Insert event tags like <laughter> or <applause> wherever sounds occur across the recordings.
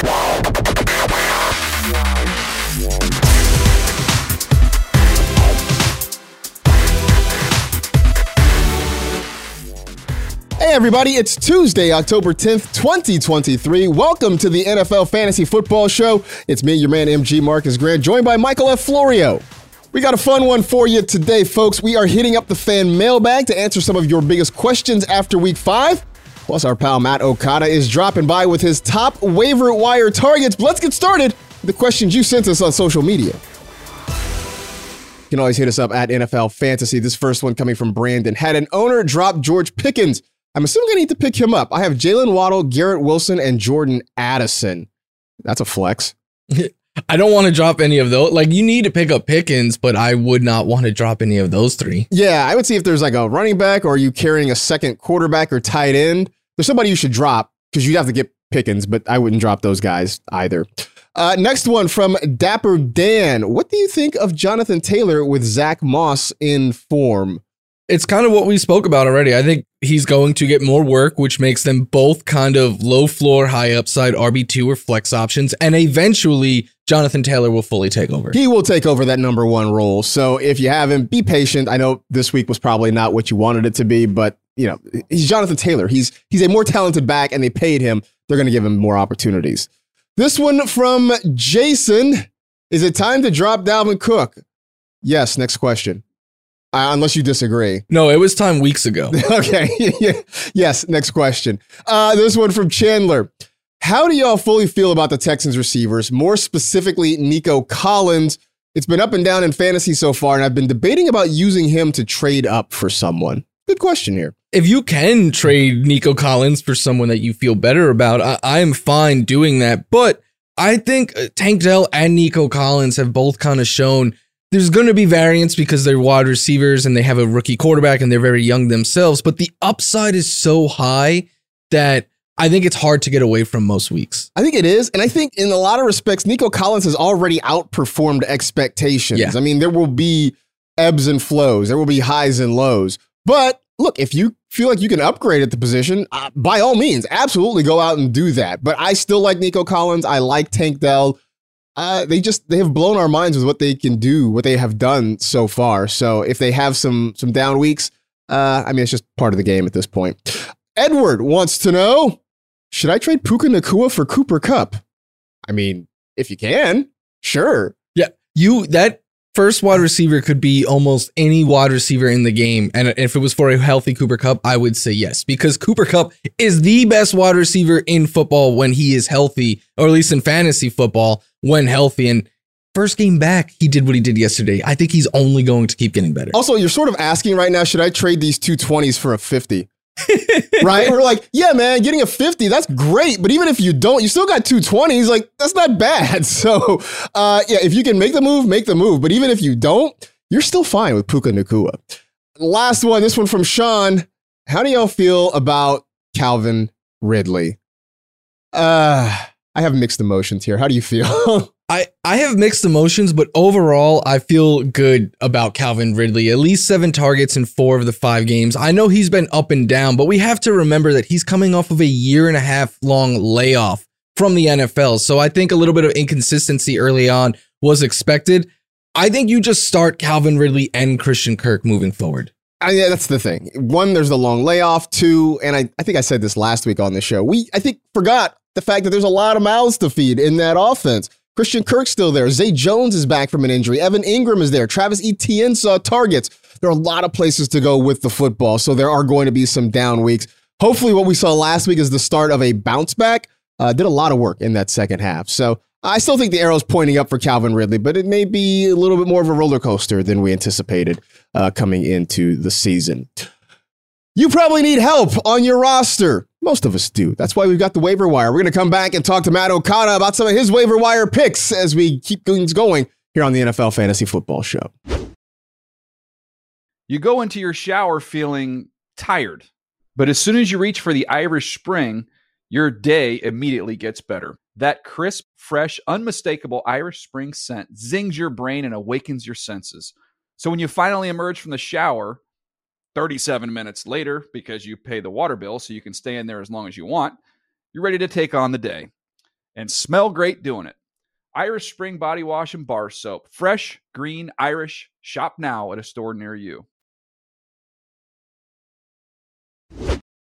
Hey, everybody, it's Tuesday, October 10th, 2023. Welcome to the NFL Fantasy Football Show. It's me, your man, MG Marcas Grant, joined by Michael F. Florio. We got a fun one for you today, folks. We are hitting up the fan mailbag to answer some of your biggest questions after week five. Plus, our pal Matt Okada is dropping by with his top waiver wire targets. But let's get started with the questions you sent us on social media. You can always hit us up at NFL Fantasy. This first one coming from Brandon. Had an owner drop George Pickens. I'm assuming I need to pick him up. I have Jaylen Waddle, Garrett Wilson, and Jordan Addison. That's a flex. <laughs> I don't want to drop any of those. Like you need to pick up Pickens, but I would not want to drop any of those three. Yeah, I would see if there's like a running back or are you carrying a second quarterback or tight end. There's somebody you should drop because you'd have to get Pickens, but I wouldn't drop those guys either. Uh, next one from Dapper Dan. What do you think of Jonathan Taylor with Zack Moss in form? It's kind of what we spoke about already. I think he's going to get more work, which makes them both kind of low floor, high upside RB2 or flex options. And eventually, Jonathan Taylor will fully take over. He will take over that number one role. So if you haven't, be patient. I know this week was probably not what you wanted it to be, but you know, he's Jonathan Taylor. He's he's a more talented back and they paid him. They're going to give him more opportunities. This one from Jason. Is it time to drop Dalvin Cook? Yes, next question. Uh, unless you disagree. <laughs> No, it was time weeks ago. <laughs> okay. yes. Next question. Uh, this one from Chandler. How do y'all fully feel about the Texans receivers, more specifically Nico Collins? It's been up and down in fantasy so far, and I've been debating about using him to trade up for someone. Good question here. If you can trade Nico Collins for someone that you feel better about, I, am fine doing that. But I think uh, Tank Dell and Nico Collins have both kind of shown there's going to be variance because they're wide receivers and they have a rookie quarterback and they're very young themselves. But the upside is so high that I think it's hard to get away from most weeks. I think it is. And I think in a lot of respects, Nico Collins has already outperformed expectations. Yeah. I mean, there will be ebbs and flows, there will be highs and lows. But look, if you feel like you can upgrade at the position, uh, by all means, absolutely go out and do that. But I still like Nico Collins. I like Tank Dell uh, they just they have blown our minds with what they can do, what they have done so far. So if they have some some down weeks, uh, I mean it's just part of the game at this point. Edward wants to know: Should I trade Puka Nacua for Cooper Kupp? I mean, if you can, sure. Yeah, you that first wide receiver could be almost any wide receiver in the game. And if it was for a healthy Cooper Kupp, I would say yes, because Cooper Kupp is the best wide receiver in football when he is healthy, or at least in fantasy football when healthy. And first game back, he did what he did yesterday. I think he's only going to keep getting better. Also, you're sort of asking right now, should I trade these two 20s for a 50? Right? We're like, yeah, man, getting a 50, that's great. But even if you don't, you still got two 20s. Like, that's not bad. <laughs> So, uh, yeah, if you can make the move, make the move. But even if you don't, you're still fine with Puka Nacua. Last one, this one from Sean. How do y'all feel about Calvin Ridley? Uh, I have mixed emotions here. How do you feel? <laughs> I, I have mixed emotions, but overall, I feel good about Calvin Ridley. At least seven targets in four of the five games. I know he's been up and down, but we have to remember that he's coming off of a year and a half long layoff from the NFL. So I think a little bit of inconsistency early on was expected. I think you just start Calvin Ridley and Christian Kirk moving forward. I, yeah, that's the thing. One, there's the long layoff. Two, and I, I think I said this last week on the show. We, I think, forgot the fact that there's a lot of mouths to feed in that offense. Christian Kirk's still there. Zay Jones is back from an injury. Evan Engram is there. Travis Etienne saw targets. There are a lot of places to go with the football, so there are going to be some down weeks. Hopefully, what we saw last week is the start of a bounce back. Uh, did a lot of work in that second half. So I still think the arrow's pointing up for Calvin Ridley, but it may be a little bit more of a roller coaster than we anticipated uh, coming into the season. You probably need help on your roster. Most of us do. That's why we've got the waiver wire. We're going to come back and talk to Matt Okada about some of his waiver wire picks as we keep things going here on the NFL Fantasy Football Show. You go into your shower feeling tired, but as soon as you reach for the Irish Spring, your day immediately gets better. That crisp, fresh, unmistakable Irish Spring scent zings your brain and awakens your senses. So when you finally emerge from the shower, 37 minutes later, because you pay the water bill so you can stay in there as long as you want, you're ready to take on the day and smell great doing it. Irish Spring Body Wash and Bar Soap. Fresh, green, Irish. Shop now at a store near you.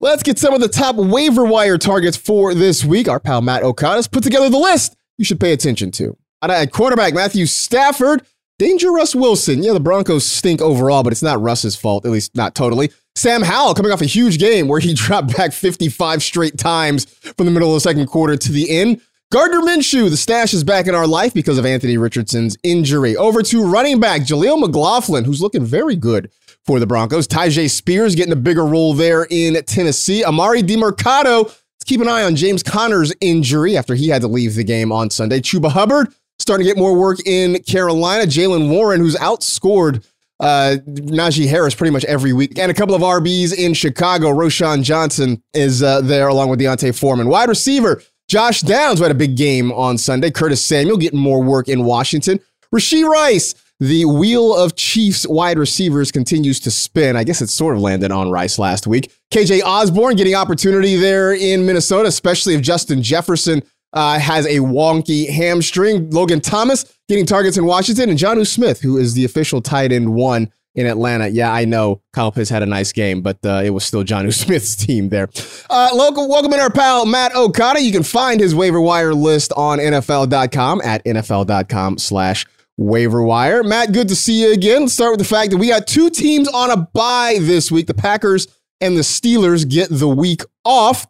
Let's get some of the top waiver wire targets for this week. Our pal Matt Okada's put together the list you should pay attention to. And at quarterback, Matthew Stafford. Danger Russ Wilson. Yeah, the Broncos stink overall, but it's not Russ's fault, at least not totally. Sam Howell coming off a huge game where he <laughs> dropped back 55 straight times from the middle of the second quarter to the end. Gardner Minshew, the stash is back in our life because of Anthony Richardson's injury. Over to running back Jaleel McLaughlin, who's looking very good for the Broncos. Tyjae Spears getting a bigger role there in Tennessee. Emari Demercado. Let's keep an eye on James Conner's injury after he had to leave the game on Sunday. Chuba Hubbard starting to get more work in Carolina. Jaylen Warren, who's outscored uh, Najee Harris pretty much every week. And a couple of RBs in Chicago. Roschon Johnson is uh, there along with D'Onta Foreman. Wide receiver, Josh Downs, who had a big game on Sunday. Curtis Samuel getting more work in Washington. Rashee Rice, the wheel of Chiefs wide receivers continues to spin. I guess it sort of landed on Rice last week. KJ Osborn getting opportunity there in Minnesota, especially if Justin Jefferson uh, has a wonky hamstring. Logan Thomas getting targets in Washington, and Jonnu Smith, who is the official tight end one in Atlanta. Yeah, I know Kyle Pitts had a nice game, but uh, it was still Jonnu <laughs> Smith's team there. Uh, local, welcome in our pal Matt Okada. You can find his waiver wire list on NFL.com at NFL.com slash waiver wire. Matt, good to see you again. Let's start with the fact that we got two teams on a bye this week. The Packers and the Steelers get the week off.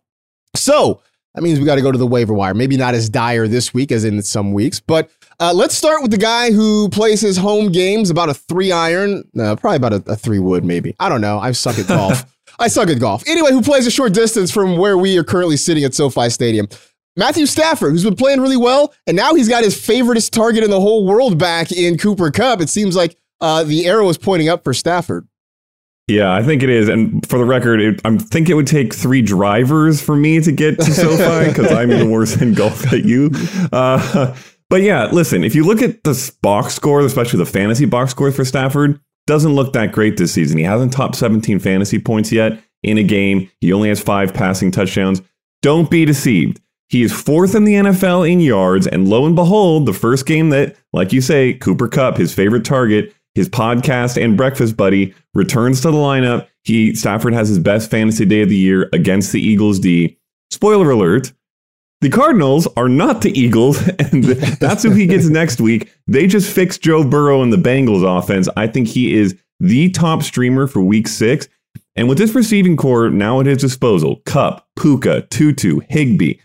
So that means we got to go to the waiver wire. Maybe not as dire this week as in some weeks, but uh, let's start with the guy who plays his home games about a three iron, no, probably about a, a three wood, maybe. I don't know. I suck at golf. <laughs> I suck at golf. Anyway, who plays a short distance from where we are currently sitting at SoFi Stadium. Matthew Stafford, who's been playing really well, and now he's got his favoriteest target in the whole world back in Cooper Kupp. It seems like uh, the arrow is pointing up for Stafford. Yeah, I think it is. And for the record, it, I think it would take three drivers for me to get to <laughs> SoFi because I'm even worse in golf than you. Uh, but yeah, listen, if you look at the box score, especially the fantasy box score for Stafford, doesn't look that great this season. He hasn't topped 17 fantasy points yet in a game. He only has five passing touchdowns. Don't be deceived. He is fourth in the NFL in yards, and lo and behold, the first game that, like you say, Cooper Kupp, his favorite target, his podcast and breakfast buddy, returns to the lineup. He Stafford has his best fantasy day of the year against the Eagles D. Spoiler alert. The Cardinals are not the Eagles, <laughs> and that's who he gets <laughs> next week. They just fixed Joe Burrow and the Bengals offense. I think he is the top streamer for week six. And with this receiving corps now at his disposal, Kupp, Puka, Tutu, Higbee,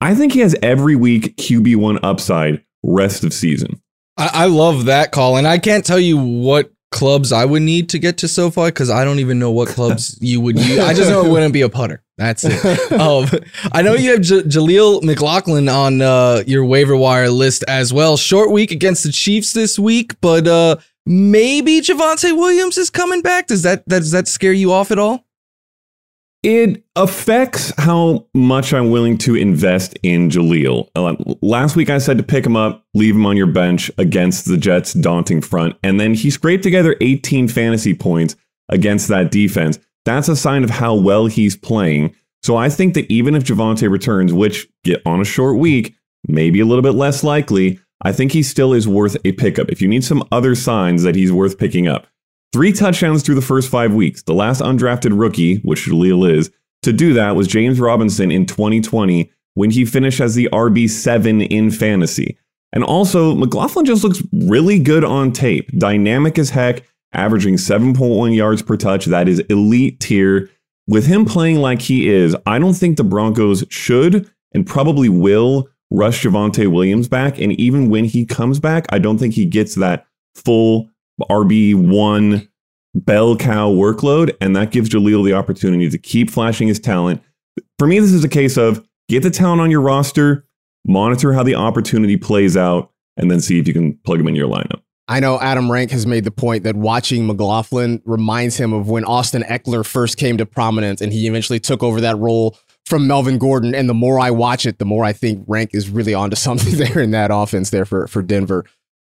I think he has every week QB1 upside rest of season. I, I love that call. And I can't tell you what clubs I would need to get to SoFi because I don't even know what clubs <laughs> you would use. I just know it wouldn't be a putter. That's it. <laughs> um, I know you have J- Jaleel McLaughlin on uh, your waiver wire list as well. Short week against the Chiefs this week, but uh, maybe Javonte Williams is coming back. Does that, that does that scare you off at all? It affects how much I'm willing to invest in Jaleel. Last week I said to pick him up, leave him on your bench against the Jets' daunting front, and then he scraped together 18 fantasy points against that defense. That's a sign of how well he's playing. So I think that even if Javonte returns, which get on a short week, maybe a little bit less likely, I think he still is worth a pickup. If you need some other signs that he's worth picking up, Three touchdowns through the first five weeks. The last undrafted rookie, which Jaleel is, to do that was James Robinson in 2020 when he finished as the RB7 in fantasy. And also, McLaughlin just looks really good on tape. Dynamic as heck, averaging 7.1 yards per touch. That is elite tier. With him playing like he is, I don't think the Broncos should and probably will rush Javonte Williams back. And even when he comes back, I don't think he gets that full RB1 bell cow workload. And that gives Jaleel the opportunity to keep flashing his talent. for me, this is a case of get the talent on your roster, monitor how the opportunity plays out, and then see if you can plug them in your lineup. I know Adam Rank has made the point that watching McLaughlin reminds him of when Austin Ekeler first came to prominence and he eventually took over that role from Melvin Gordon. And the more I watch it, the more I think Rank is really onto <laughs> something there in that offense there for, for Denver.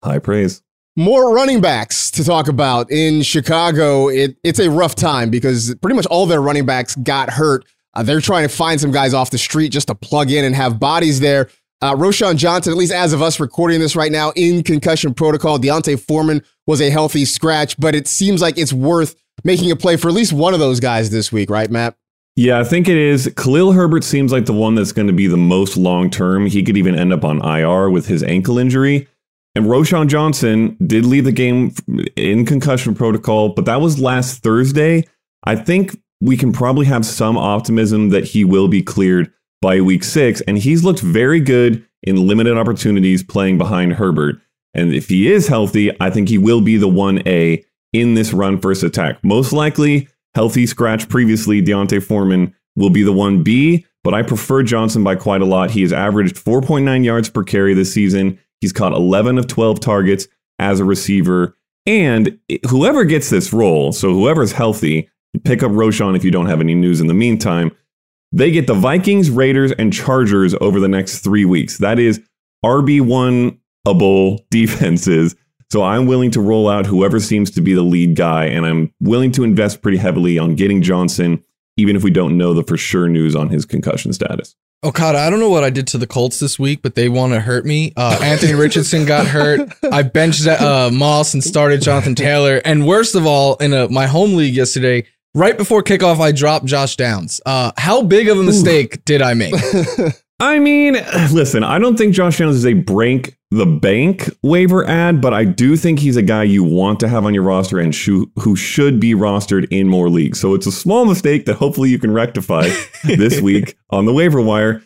High praise. More running backs to talk about in Chicago. It, it's a rough time because pretty much all their running backs got hurt. Uh, they're trying to find some guys off the street just to plug in and have bodies there. Uh, Roschon Johnson, at least as of us recording this right now, in concussion protocol. D'Onta Foreman was a healthy scratch, but it seems like it's worth making a play for at least one of those guys this week, right, Matt? Yeah, I think it is. Khalil Herbert seems like the one that's going to be the most long term. He could even end up on IR with his ankle injury. And Roschon Johnson did leave the game in concussion protocol, but that was last Thursday. I think we can probably have some optimism that he will be cleared by week six. And he's looked very good in limited opportunities playing behind Herbert. And if he is healthy, I think he will be the 1A in this run first attack. Most likely, healthy scratch previously, D'Onta Foreman will be the 1B, but I prefer Johnson by quite a lot. He has averaged 4.9 yards per carry this season. He's caught 11 of 12 targets as a receiver. And whoever gets this role, so whoever's healthy, pick up Roschon if you don't have any news in the meantime. They get the Vikings, Raiders, and Chargers over the next three weeks. That is RB1 able <laughs> defenses. So I'm willing to roll out whoever seems to be the lead guy, and I'm willing to invest pretty heavily on getting Johnson, even if we don't know the for sure news on his concussion status. Okada, I don't know what I did to the Colts this week, but they want to hurt me. Uh, Anthony Richardson got hurt. I benched uh, Moss and started Jonathan Taylor. And worst of all, in a, my home league yesterday, right before kickoff, I dropped Josh Downs. Uh, how big of a mistake Ooh. did I make? <laughs> I mean, <sighs> listen, I don't think Josh Downs is a break the bank waiver ad, but I do think he's a guy you want to have on your roster and sh- who should be rostered in more leagues. So it's a small mistake that hopefully you can rectify <laughs> this week on the waiver wire.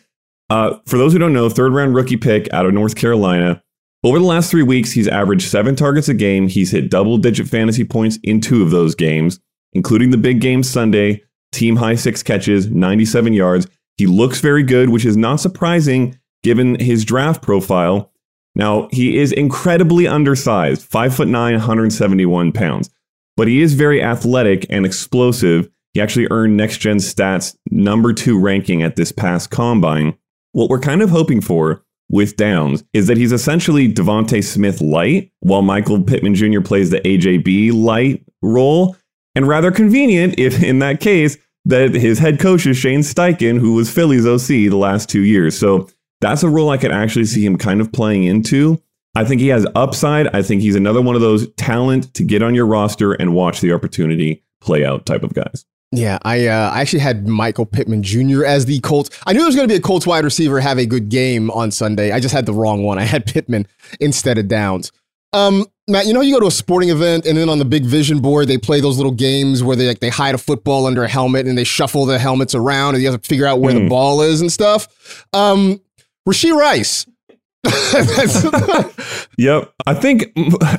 Uh, for those who don't know, third round rookie pick out of North Carolina. Over the last three weeks, he's averaged seven targets a game. He's hit double digit fantasy points in two of those games, including the big game Sunday, team high six catches, 97 yards. He looks very good, which is not surprising given his draft profile. Now, he is incredibly undersized, 5 foot 9, 171 pounds, but he is very athletic and explosive. He actually earned next gen stats number 2 ranking at this past combine. What we're kind of hoping for with Downs is that he's essentially DeVonta Smith light, while Michael Pittman Jr. plays the AJB light role. And rather convenient if in that case that his head coach is Shane Steichen, who was Philly's OC the last two years. So that's a role I could actually see him kind of playing into. I think he has upside. I think he's another one of those talent to get on your roster and watch the opportunity play out type of guys. Yeah, I uh, I actually had Michael Pittman Jr. as the Colts. I knew there was going to be a Colts wide receiver have a good game on Sunday. I just had the wrong one. I had Pittman instead of Downs. Um, Matt, you know, you go to a sporting event and then on the big vision board, they play those little games where they like they hide a football under a helmet and they shuffle the helmets around and you have to figure out where mm. the hmm. ball is and stuff. Um, Rashee Rice. <laughs> yep. I think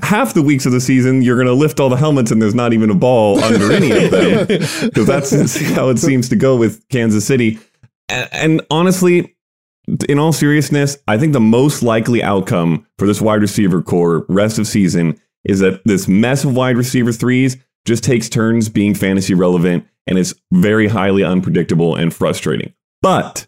half the weeks of the season, you're going to lift all the helmets and there's not even a ball under any of them. <laughs> Because that's <laughs> how it seems to go with Kansas City. And, and honestly, in all seriousness, I think the most likely outcome for this wide receiver corps rest of season is that this mess of wide receiver threes just takes turns being fantasy relevant and is very highly unpredictable and frustrating. But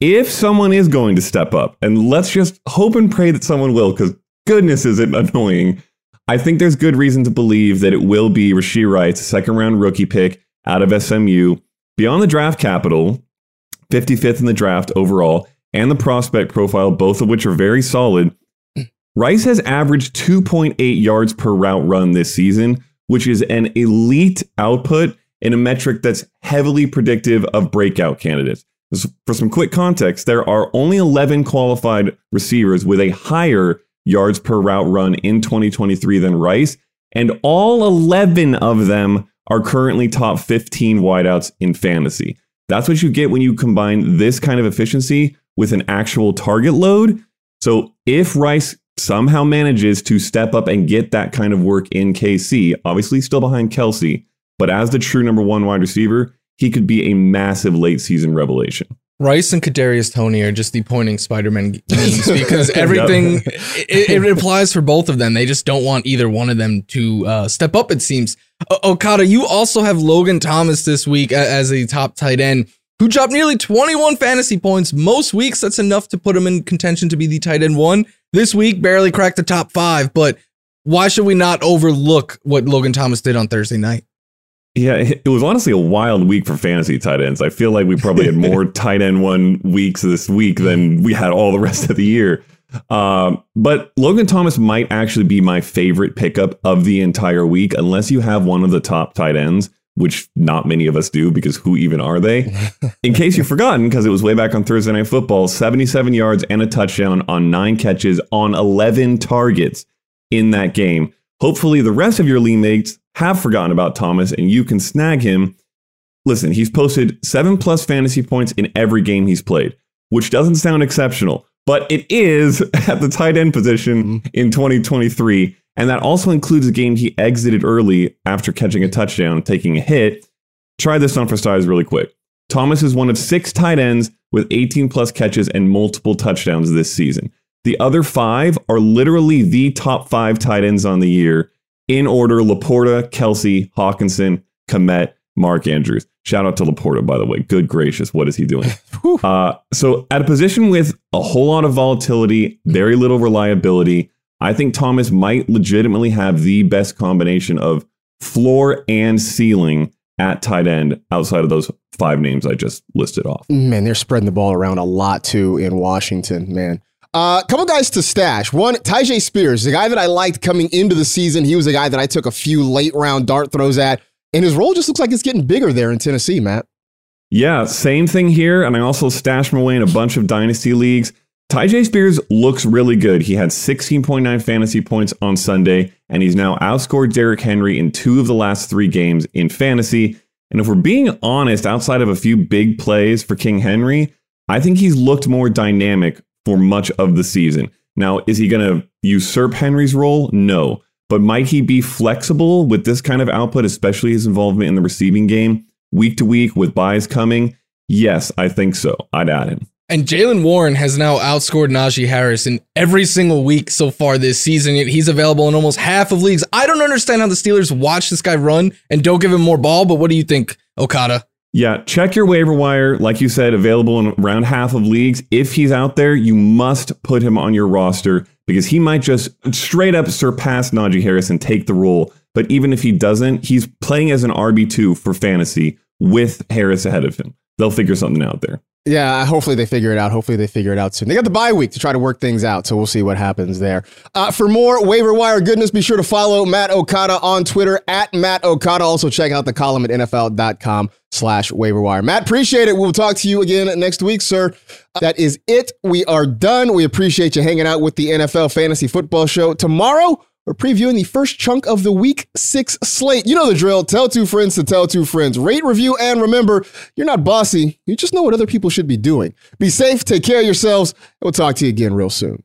if someone is going to step up, and let's just hope and pray that someone will, because goodness is it <laughs> annoying. I think there's good reason to believe that it will be Rashee Rice, second round rookie pick out of SMU. Beyond the draft capital, 55th in the draft overall, and the prospect profile, both of which are very solid. Rice has averaged 2.8 yards per route run this season, which is an elite output in a metric that's heavily predictive of breakout candidates. For some quick context, there are only 11 qualified receivers with a higher yards per route run in 2023 than Rice, and all 11 of them are currently top 15 wideouts in fantasy. That's what you get when you combine this kind of efficiency with an actual target load. So if Rice somehow manages to step up and get that kind of work in KC, obviously still behind Kelce, but as the true number one wide receiver, he could be a massive late season revelation. Rice and Kadarius Toney are just the pointing Spider-Man <laughs> memes because everything it, it, applies for both of them. They just don't want either one of them to uh, step up. It seems. O- Okada, you also have Logan Thomas this week as a top tight end who dropped nearly 21 fantasy points. Most weeks, that's enough to put him in contention to be the tight end one. This week, barely cracked the top five, but why should we not overlook what Logan Thomas did on Thursday night? Yeah, it was honestly a wild week for fantasy tight ends. I feel like we probably had more <laughs> tight end one weeks this week than we had all the rest of the year. Um, but Logan Thomas might actually be my favorite pickup of the entire week, unless you have one of the top tight ends, which not many of us do because who even are they? <laughs> In case you've forgotten, because it was way back on Thursday Night Football, 77 yards and a touchdown on nine catches on 11 targets in that game. Hopefully, the rest of your league mates have forgotten about Thomas and you can snag him. Listen, he's posted seven plus fantasy points in every game he's played, which doesn't sound exceptional, but it is <laughs> at the tight end position mm-hmm. in 2023. And that also includes a game he exited early after catching a touchdown, taking a hit. Try this on for size really quick. Thomas is one of six tight ends with 18 plus catches and multiple touchdowns this season. The other five are literally the top five tight ends on the year in order LaPorta, Kelce, Hockenson, Kmet, Mark Andrews. Shout out to LaPorta, by the way. Good gracious, what is he doing? <laughs> uh, so, at a position with a whole lot of volatility, very little reliability, I think Thomas might legitimately have the best combination of floor and ceiling at tight end outside of those five names I just listed off. Man, they're spreading the ball around a lot too in Washington, man. A uh, couple guys to stash. One, Tyjae Spears, the guy that I liked coming into the season. He was a guy that I took a few late round dart throws at, and his role just looks like it's getting bigger there in Tennessee, Matt. Yeah, same thing here. And I also stashed him away in a bunch of dynasty leagues. Tyjae Spears looks really good. He had 16.9 fantasy points on Sunday, and he's now outscored Derrick Henry in two of the last three games in fantasy. And if we're being honest, outside of a few big plays for King Henry, I think he's looked more dynamic for much of the season. Now, is he going to usurp Henry's role? No. But might he be flexible with this kind of output, especially his involvement in the receiving game week to week with buys coming? Yes, I think so. I'd add him. And Jaylen Warren has now outscored Najee Harris in every single week so far this season. He's available in almost half of leagues. I don't understand how the Steelers watch this guy run and don't give him more ball, but what do you think, Okada? Yeah, check your waiver wire. Like you said, available in around half of leagues. If he's out there, you must put him on your roster because he might just straight up surpass Najee Harris and take the role. But even if he doesn't, he's playing as an RB2 for fantasy with Harris ahead of him. They'll figure something out there. Yeah, hopefully they figure it out. Hopefully they figure it out soon. They got the bye week to try to work things out, so we'll see what happens there. Uh, for more waiver wire goodness, be sure to follow Matt Okada on Twitter at Matt Okada. Also check out the column at NFL.com slash waiver wire. Matt, appreciate it. We'll talk to you again next week, sir. Uh, that is it. We are done. We appreciate you hanging out with the NFL Fantasy Football Show. Tomorrow, we're previewing the first chunk of the week six slate. You know the drill. Tell two friends to tell two friends. Rate, review, and remember, you're not bossy. You just know what other people should be doing. Be safe, take care of yourselves, and we'll talk to you again real soon.